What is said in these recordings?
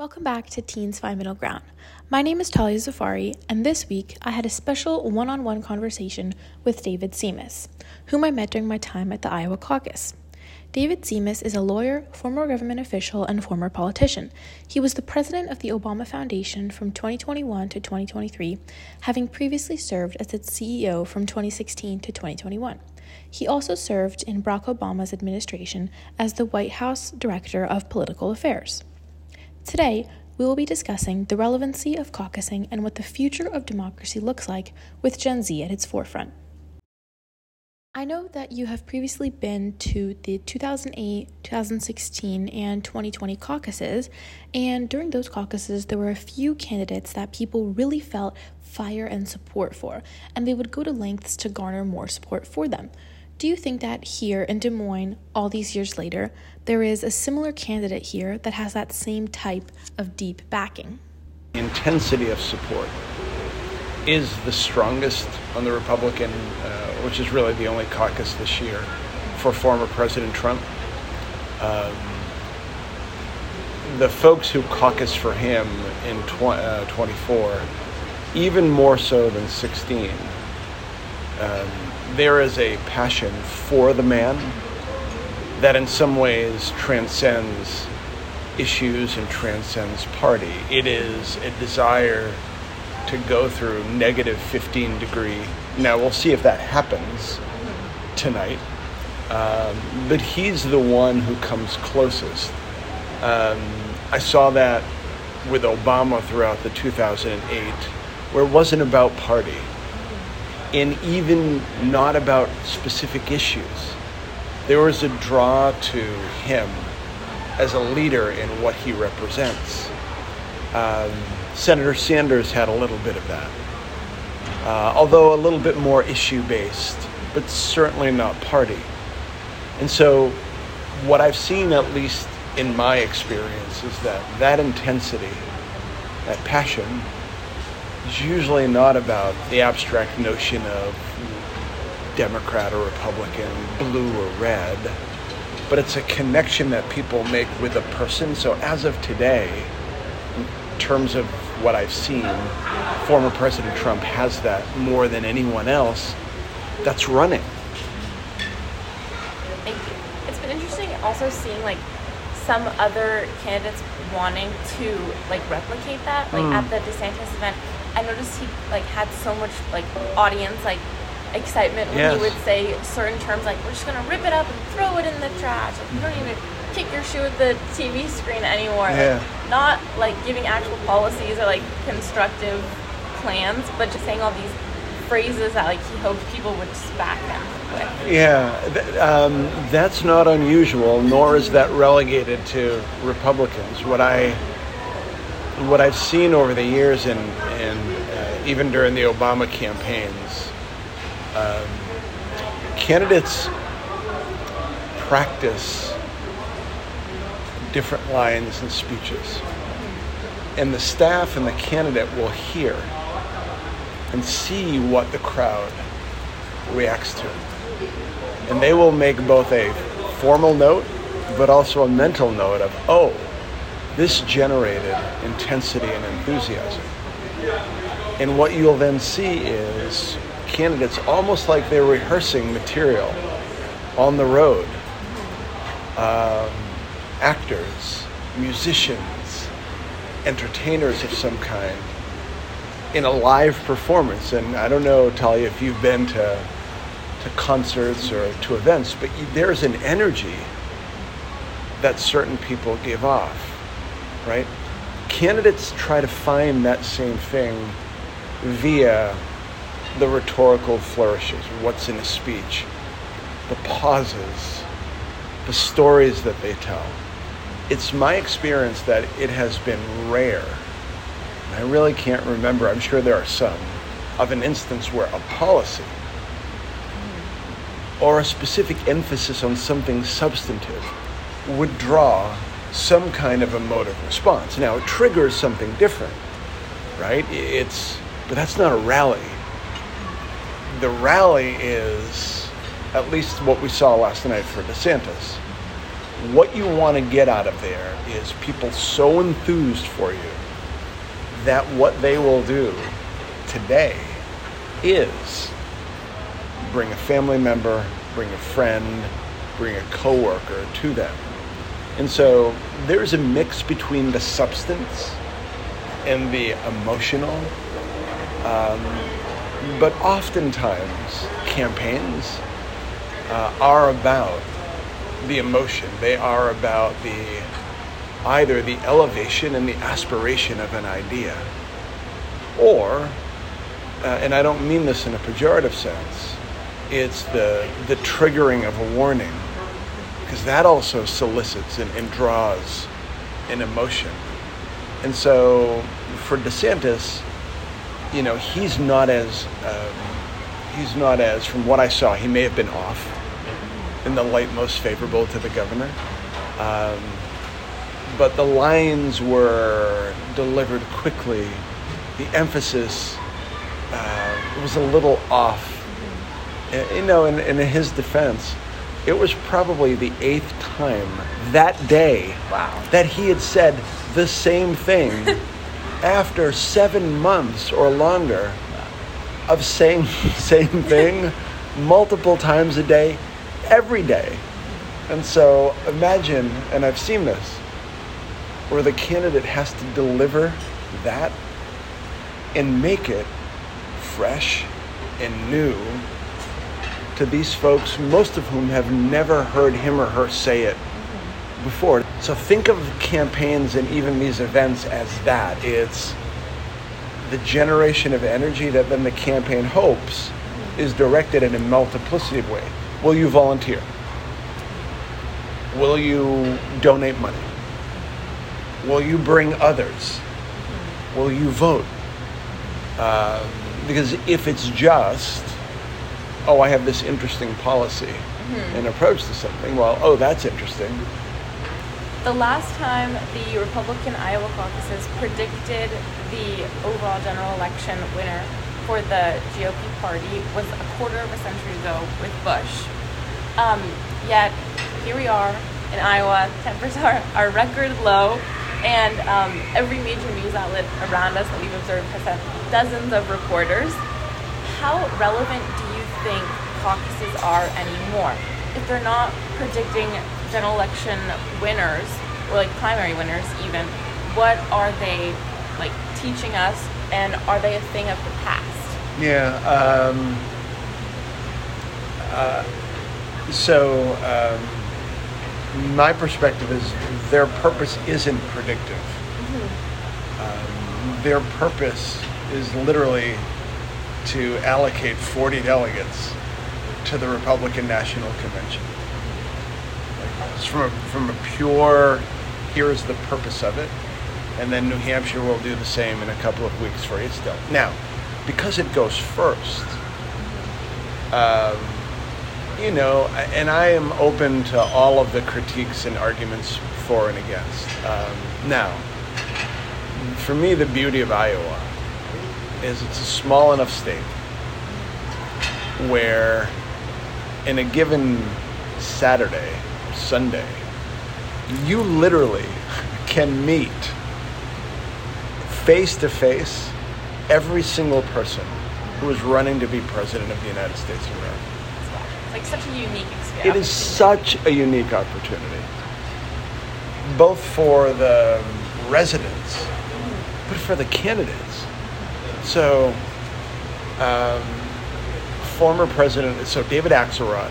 Welcome back to Teens Find Middle Ground. My name is Talia Zafari, and this week I had a special one on one conversation with David Simas, whom I met during my time at the Iowa caucus. David Simas is a lawyer, former government official, and former politician. He was the president of the Obama Foundation from 2021 to 2023, having previously served as its CEO from 2016 to 2021. He also served in Barack Obama's administration as the White House Director of Political Affairs. Today, we will be discussing the relevancy of caucusing and what the future of democracy looks like with Gen Z at its forefront. I know that you have previously been to the 2008, 2016, and 2020 caucuses, and during those caucuses, there were a few candidates that people really felt fire and support for, and they would go to lengths to garner more support for them. Do you think that here in Des Moines, all these years later, there is a similar candidate here that has that same type of deep backing? Intensity of support is the strongest on the Republican, uh, which is really the only caucus this year, for former President Trump. Um, the folks who caucus for him in tw- uh, 24, even more so than 16, um, there is a passion for the man that in some ways transcends issues and transcends party. It is a desire to go through negative 15 degree. Now we'll see if that happens tonight. Um, but he's the one who comes closest. Um, I saw that with Obama throughout the 2008, where it wasn't about party and even not about specific issues. There was a draw to him as a leader in what he represents. Um, Senator Sanders had a little bit of that, uh, although a little bit more issue based, but certainly not party. And so, what I've seen, at least in my experience, is that that intensity, that passion, is usually not about the abstract notion of Democrat or Republican, blue or red, but it's a connection that people make with a person. So as of today, in terms of what I've seen, former President Trump has that more than anyone else that's running. Thank you. It's been interesting also seeing like some other candidates wanting to like replicate that. Like mm. at the DeSantis event, I noticed he like had so much like audience like excitement when yes. he would say certain terms like we're just gonna rip it up and throw it in the trash. Like, you don't even kick your shoe at the TV screen anymore. Yeah. Like, not like giving actual policies or like constructive plans, but just saying all these phrases that like he hoped people would back him with. Yeah, th- um, that's not unusual, nor is that relegated to Republicans. What I what I've seen over the years, and and uh, even during the Obama campaigns, um, candidates practice different lines and speeches, and the staff and the candidate will hear and see what the crowd reacts to, and they will make both a formal note, but also a mental note of oh this generated intensity and enthusiasm. And what you'll then see is candidates almost like they're rehearsing material on the road. Um, actors, musicians, entertainers of some kind in a live performance. And I don't know, Talia, if you've been to, to concerts or to events, but there's an energy that certain people give off right? Candidates try to find that same thing via the rhetorical flourishes, what's in a speech, the pauses, the stories that they tell. It's my experience that it has been rare. I really can't remember, I'm sure there are some, of an instance where a policy or a specific emphasis on something substantive would draw some kind of emotive response. Now, it triggers something different, right? It's, but that's not a rally. The rally is at least what we saw last night for DeSantis. what you want to get out of there is people so enthused for you that what they will do today is bring a family member, bring a friend, bring a coworker to them. And so there's a mix between the substance and the emotional. Um, but oftentimes, campaigns uh, are about the emotion. They are about the either the elevation and the aspiration of an idea, or, uh, and I don't mean this in a pejorative sense, it's the the triggering of a warning, because that also solicits and, and draws an emotion. And so, for DeSantis, you know, he's not as um, he's not as, from what I saw, he may have been off in the light most favorable to the governor. Um, but the lines were delivered quickly. The emphasis uh, was a little off. Uh, you know, in, in his defense, it was probably the eighth time that day Wow. that he had said the same thing after seven months or longer of saying the same thing multiple times a day, every day. And so imagine, and I've seen this, where the candidate has to deliver that and make it fresh and new to these folks, most of whom have never heard him or her say it before. So think of campaigns and even these events as that. It's the generation of energy that then the campaign hopes is directed in a multiplicity of ways. Will you volunteer? Will you donate money? Will you bring others? Will you vote? Uh, because if it's just, oh, I have this interesting policy and approach to something, well, oh, that's interesting. The last time the Republican Iowa caucuses predicted the overall general election winner for the GOP party was a quarter of a century ago with Bush. Um, yet here we are in Iowa. Tempers are, are record low, and um, every major news outlet around us that we've observed has had dozens of reporters. How relevant do think caucuses are anymore? If they're not predicting general election winners or like primary winners, even, what are they like teaching us, and are they a thing of the past? Yeah. Um, uh, so um, my perspective is their purpose isn't predictive. Um, their purpose is literally to allocate 40 delegates to the Republican National Convention. It's from a, from a pure, here is the purpose of it, and then New Hampshire will do the same in a couple of weeks for its delegate. Now, because it goes first, um, you know, and I am open to all of the critiques and arguments for and against. Um, now, for me, the beauty of Iowa is it's a small enough state where, in a given Saturday, Sunday, you literally can meet face to face every single person who is running to be president of the United States of America. It's like such a unique experience. It is such a unique opportunity, both for the residents, but for the candidates. So, um, former president, so David Axelrod,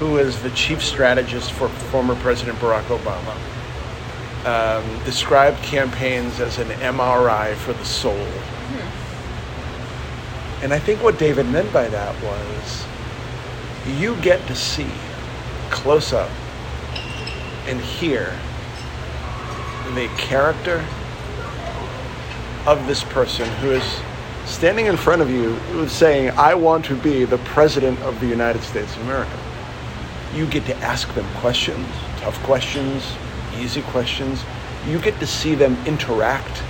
who is the chief strategist for former President Barack Obama, um, described campaigns as an MRI for the soul. And I think what David meant by that was you get to see close up and hear the character of this person who is standing in front of you saying, I want to be the president of the United States of America. You get to ask them questions, tough questions, easy questions. You get to see them interact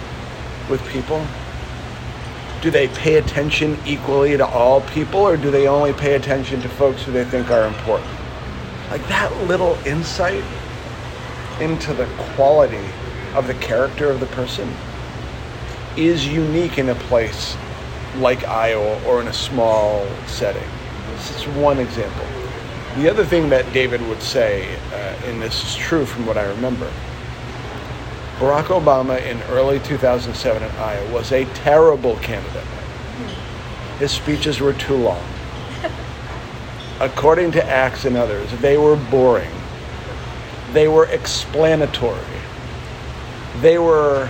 with people. Do they pay attention equally to all people, or do they only pay attention to folks who they think are important? Like that little insight into the quality of the character of the person is unique in a place like Iowa or in a small setting. This is one example. The other thing that David would say, uh, and this is true from what I remember, Barack Obama in early 2007 in Iowa was a terrible candidate. His speeches were too long. According to Axe and others, they were boring. They were explanatory. They were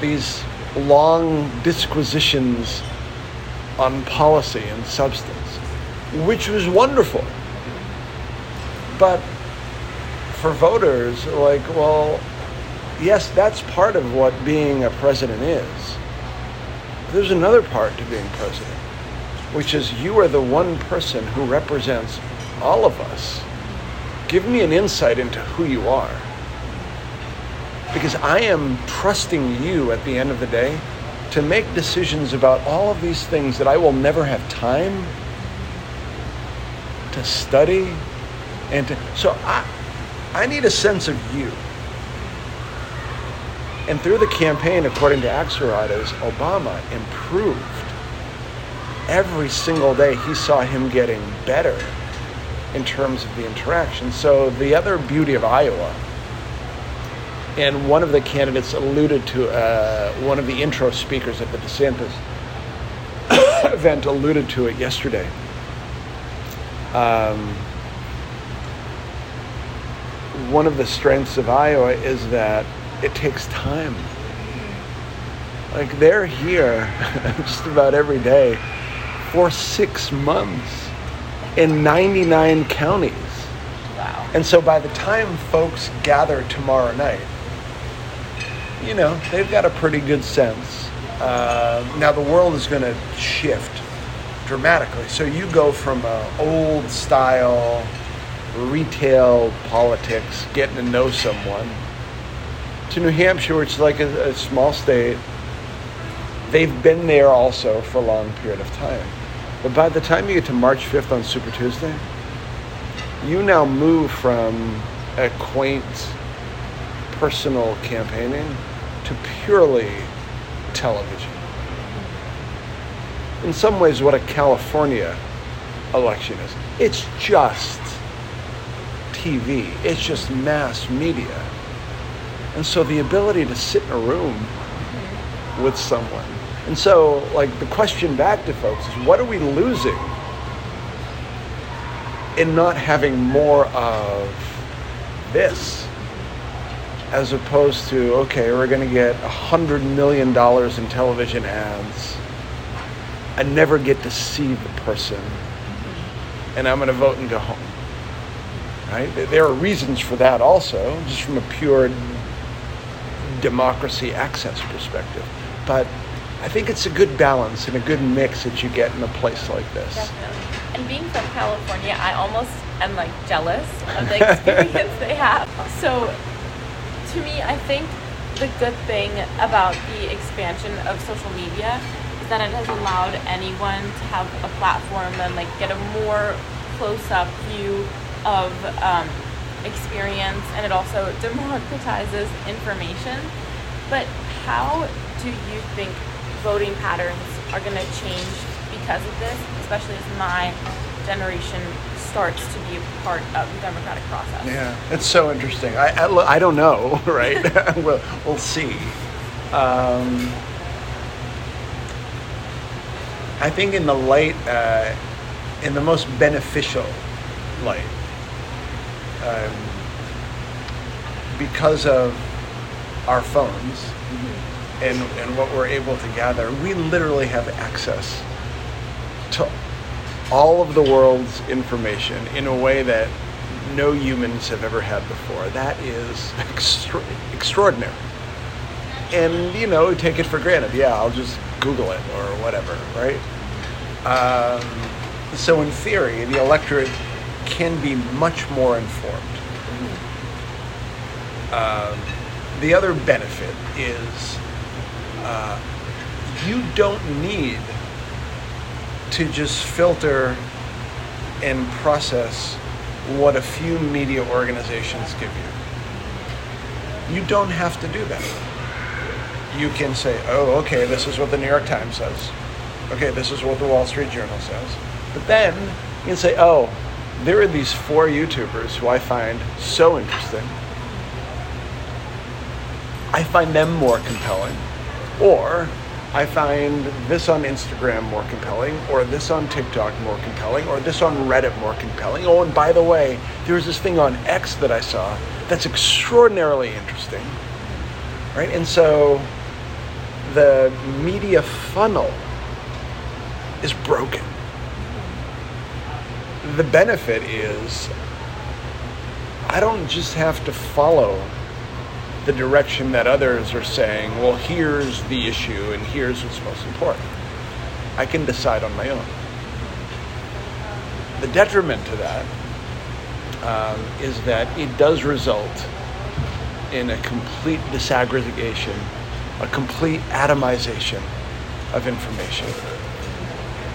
these long disquisitions on policy and substance, which was wonderful. But for voters, like, well, yes, that's part of what being a president is. There's another part to being president, which is you are the one person who represents all of us. Give me an insight into who you are. Because I am trusting you at the end of the day to make decisions about all of these things that I will never have time to study and to, so I, I need a sense of you. And through the campaign, according to Axelrod's, Obama improved. Every single day, he saw him getting better in terms of the interaction. So the other beauty of Iowa, and one of the candidates alluded to, uh, one of the intro speakers at the DeSantis event alluded to it yesterday. Um, one of the strengths of Iowa is that it takes time. Like they're here just about every day for six months in 99 counties. Wow. And so by the time folks gather tomorrow night, you know, they've got a pretty good sense. Uh, now the world is going to shift dramatically. So you go from old style retail politics, getting to know someone, to New Hampshire, which is like a, a small state. They've been there also for a long period of time. But by the time you get to March 5th on Super Tuesday, you now move from a quaint personal campaigning to purely television. In some ways, what a California election is. It's just TV, it's just mass media. And so the ability to sit in a room with someone. And so, like, the question back to folks is what are we losing in not having more of this? As opposed to, okay, we're going to get a $100 million in television ads. I never get to see the person. And I'm going to vote and go home. Right? There are reasons for that also, just from a pure democracy access perspective. But I think it's a good balance and a good mix that you get in a place like this. Definitely. And being from California, I almost am like jealous of the experience they have. So to me, I think the good thing about the expansion of social media is that it has allowed anyone to have a platform and like get a more close-up view of um, experience, and it also democratizes information. But how do you think voting patterns are going to change because of this, especially as my generation starts to be a part of the democratic process? Yeah, it's so interesting. I, I, I don't know, right? we'll, we'll see. Um, I think in the light, uh, in the most beneficial light, um, because of our phones mm-hmm. and, and what we're able to gather, we literally have access to all of the world's information in a way that no humans have ever had before. That is extra- extraordinary. And, you know, take it for granted. Yeah, I'll just Google it or whatever, right? Um, so, in theory, the electorate can be much more informed. Um, the other benefit is uh, you don't need to just filter and process what a few media organizations give you. You don't have to do that. You can say, oh, okay, this is what the New York Times says. Okay, this is what the Wall Street Journal says. But then you can say, oh, there are these four YouTubers who I find so interesting. I find them more compelling. Or I find this on Instagram more compelling, or this on TikTok more compelling, or this on Reddit more compelling. Oh, and by the way, there's this thing on X that I saw that's extraordinarily interesting. Right? And so the media funnel is broken. The benefit is I don't just have to follow the direction that others are saying, well, here's the issue and here's what's most important. I can decide on my own. The detriment to that um, is that it does result in a complete disaggregation, a complete atomization of information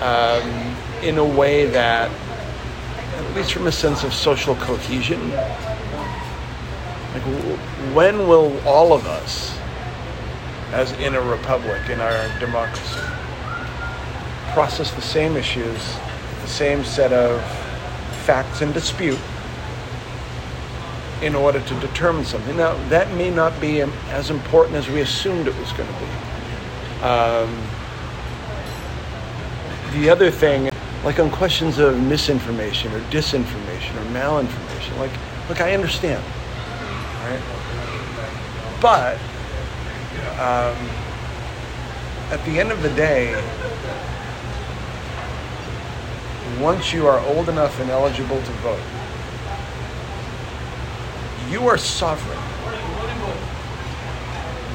um, in a way that, at least from a sense of social cohesion, like, when will all of us, as in a republic, in our democracy, process the same issues, the same set of facts in dispute in order to determine something? Now, that may not be as important as we assumed it was going to be. Um, the other thing, like on questions of misinformation or disinformation or malinformation, like, look, I understand right? But um, at the end of the day, once you are old enough and eligible to vote, you are sovereign.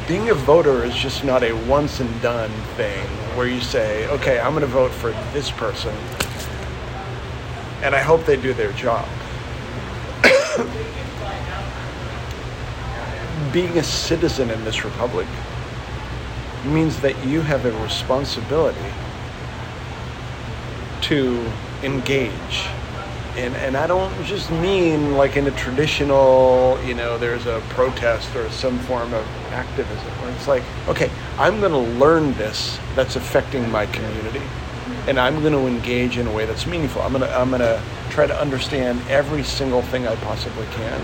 Being a voter is just not a once and done thing where you say, okay, I'm going to vote for this person and I hope they do their job. Being a citizen in this republic means that you have a responsibility to engage. And, and I don't just mean like in a traditional, you know, there's a protest or some form of activism where it's like, okay, I'm going to learn this that's affecting my community and I'm going to engage in a way that's meaningful. I'm going to, I'm going to try to understand every single thing I possibly can.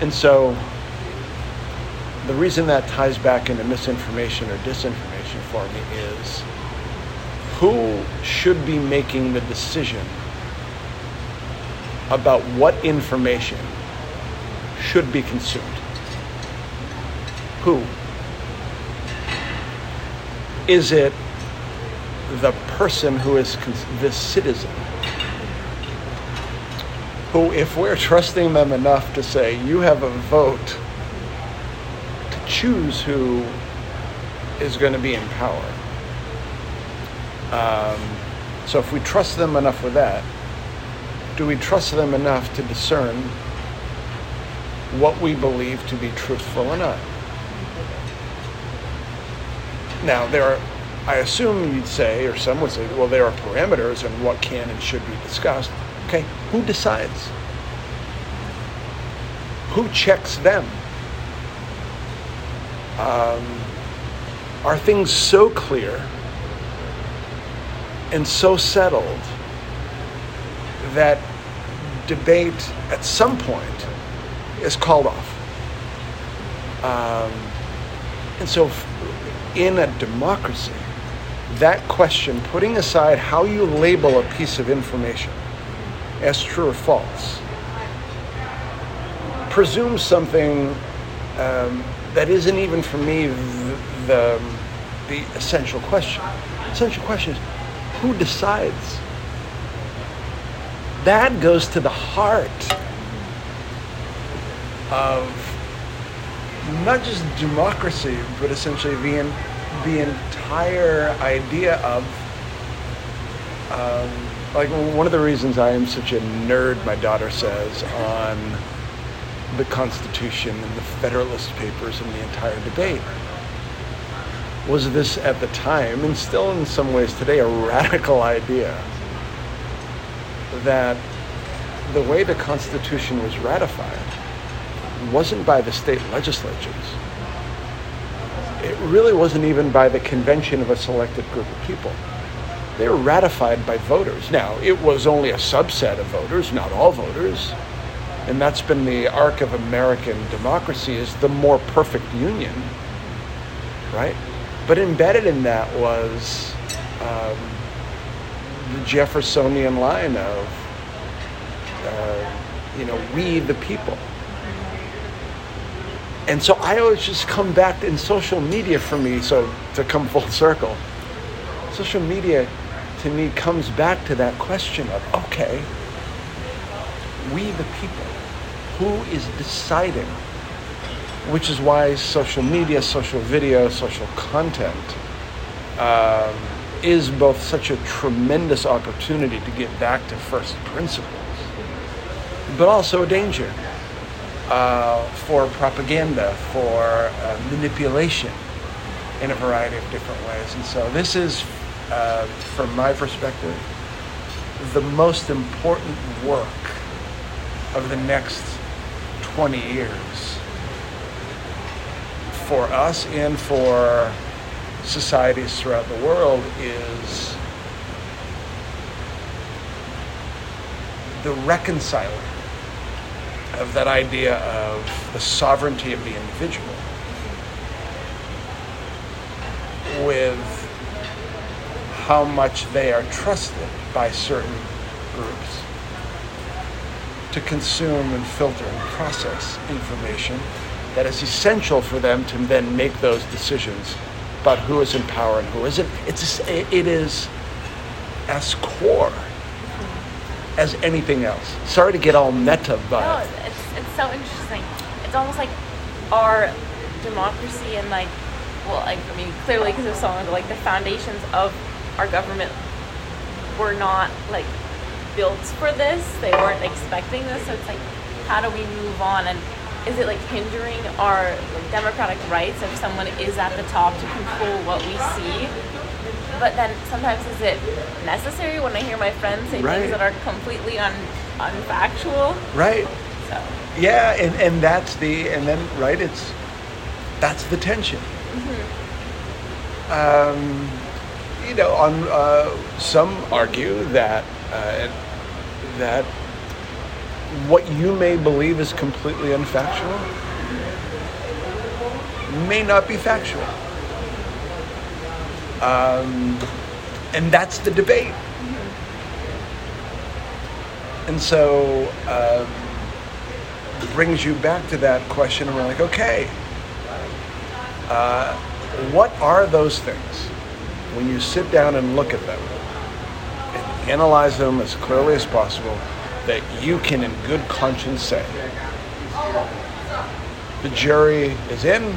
And so the reason that ties back into misinformation or disinformation for me is who should be making the decision about what information should be consumed? Who? Is it the person who is the citizen? Who, if we're trusting them enough to say, you have a vote choose who is going to be in power. Um, so if we trust them enough with that, do we trust them enough to discern what we believe to be truthful or not? Now, there are, I assume you'd say, or some would say, well, there are parameters and what can and should be discussed. Okay, who decides? Who checks them? Um, are things so clear and so settled that debate at some point is called off. Um, and so, in a democracy, that question, putting aside how you label a piece of information as true or false, presumes something um, that isn't even for me the, the, the essential question. The essential question is who decides? That goes to the heart of not just democracy, but essentially the, the entire idea of, um, like one of the reasons I am such a nerd, my daughter says, on the Constitution and the Federalist Papers and the entire debate. Was this at the time, and still in some ways today, a radical idea that the way the Constitution was ratified wasn't by the state legislatures. It really wasn't even by the convention of a selected group of people. They were ratified by voters. Now, it was only a subset of voters, not all voters. And that's been the arc of American democracy is the more perfect union, right? But embedded in that was um, the Jeffersonian line of, uh, you know, we the people. And so I always just come back in social media for me, so to come full circle, social media to me comes back to that question of okay, we the people, who is deciding? Which is why social media, social video, social content um, is both such a tremendous opportunity to get back to first principles, but also a danger uh, for propaganda, for uh, manipulation in a variety of different ways. And so this is, uh, from my perspective, the most important work of the next 20 years. For us and for societies throughout the world is the reconciling of that idea of the sovereignty of the individual with how much they are trusted by certain groups to consume and filter and process information that is essential for them to then make those decisions about who is in power and who isn't. It's it is as core as anything else. Sorry to get all meta, but no, it's it's so interesting. It's almost like our democracy and like, well, like I mean, clearly because of some of the, like the foundations of our government were not like built for this. They weren't expecting this. So it's like, how do we move on? And is it like hindering our like, democratic rights if someone is at the top to control what we see? But then sometimes is it necessary when I hear my friends say Right. things that are completely un- unfactual? right. So Yeah, and, and that's the and then right, it's that's the tension. Um, you know, on uh, some argue that uh, that what you may believe is completely unfactual may not be factual, um, and that's the debate. And so. Um, brings you back to that question, and we're like, okay, uh, what are those things when you sit down and look at them analyze them as clearly as possible that you can, in good conscience, say, the jury is in,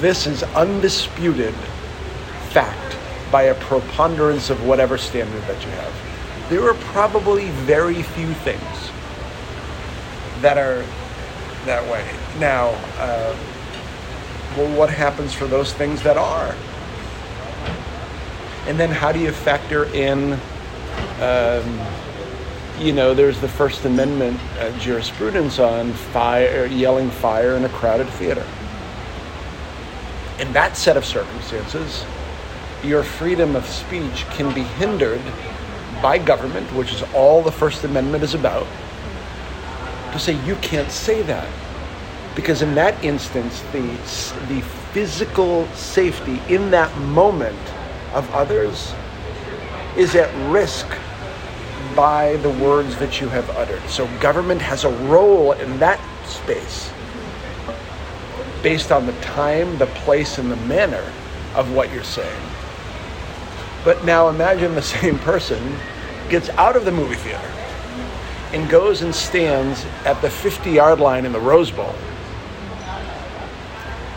this is undisputed fact by a preponderance of whatever standard that you have. There are probably very few things that are that way. Now, uh, well, what happens for those things that are? And then how do you factor in, um, you know, there's the First Amendment uh, jurisprudence on fire, yelling fire in a crowded theater. In that set of circumstances, your freedom of speech can be hindered by government, which is all the First Amendment is about to say you can't say that because in that instance the the physical safety in that moment of others is at risk by the words that you have uttered. So government has a role in that space based on the time the place and the manner of what you're saying. But now imagine the same person gets out of the movie theater and goes and stands at the 50 yard line in the Rose Bowl.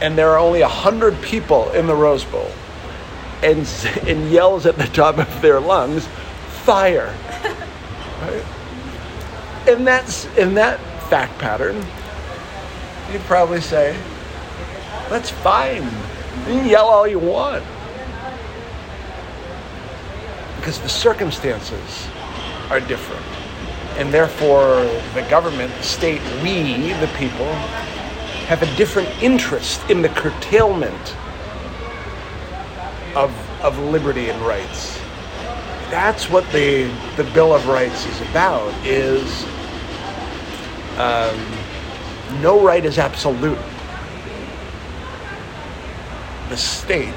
And there are only 100 people in the Rose Bowl and, and yells at the top of their lungs, fire. Right? In, that, in that fact pattern, you'd probably say, that's fine. You can yell all you want. Because the circumstances are different and therefore the government, the state, we, the people, have a different interest in the curtailment of, of liberty and rights. That's what the, the Bill of Rights is about, is um, no right is absolute. The state,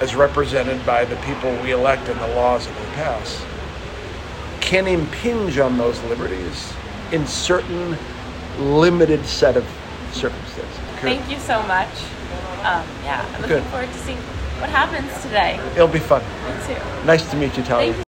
as represented by the people we elect and the laws that we pass, can impinge on those liberties in certain limited set of circumstances. Thank you so much. Um, yeah, I'm looking Good. forward to seeing what happens today. It'll be fun. Me too. Nice to meet you, Talia.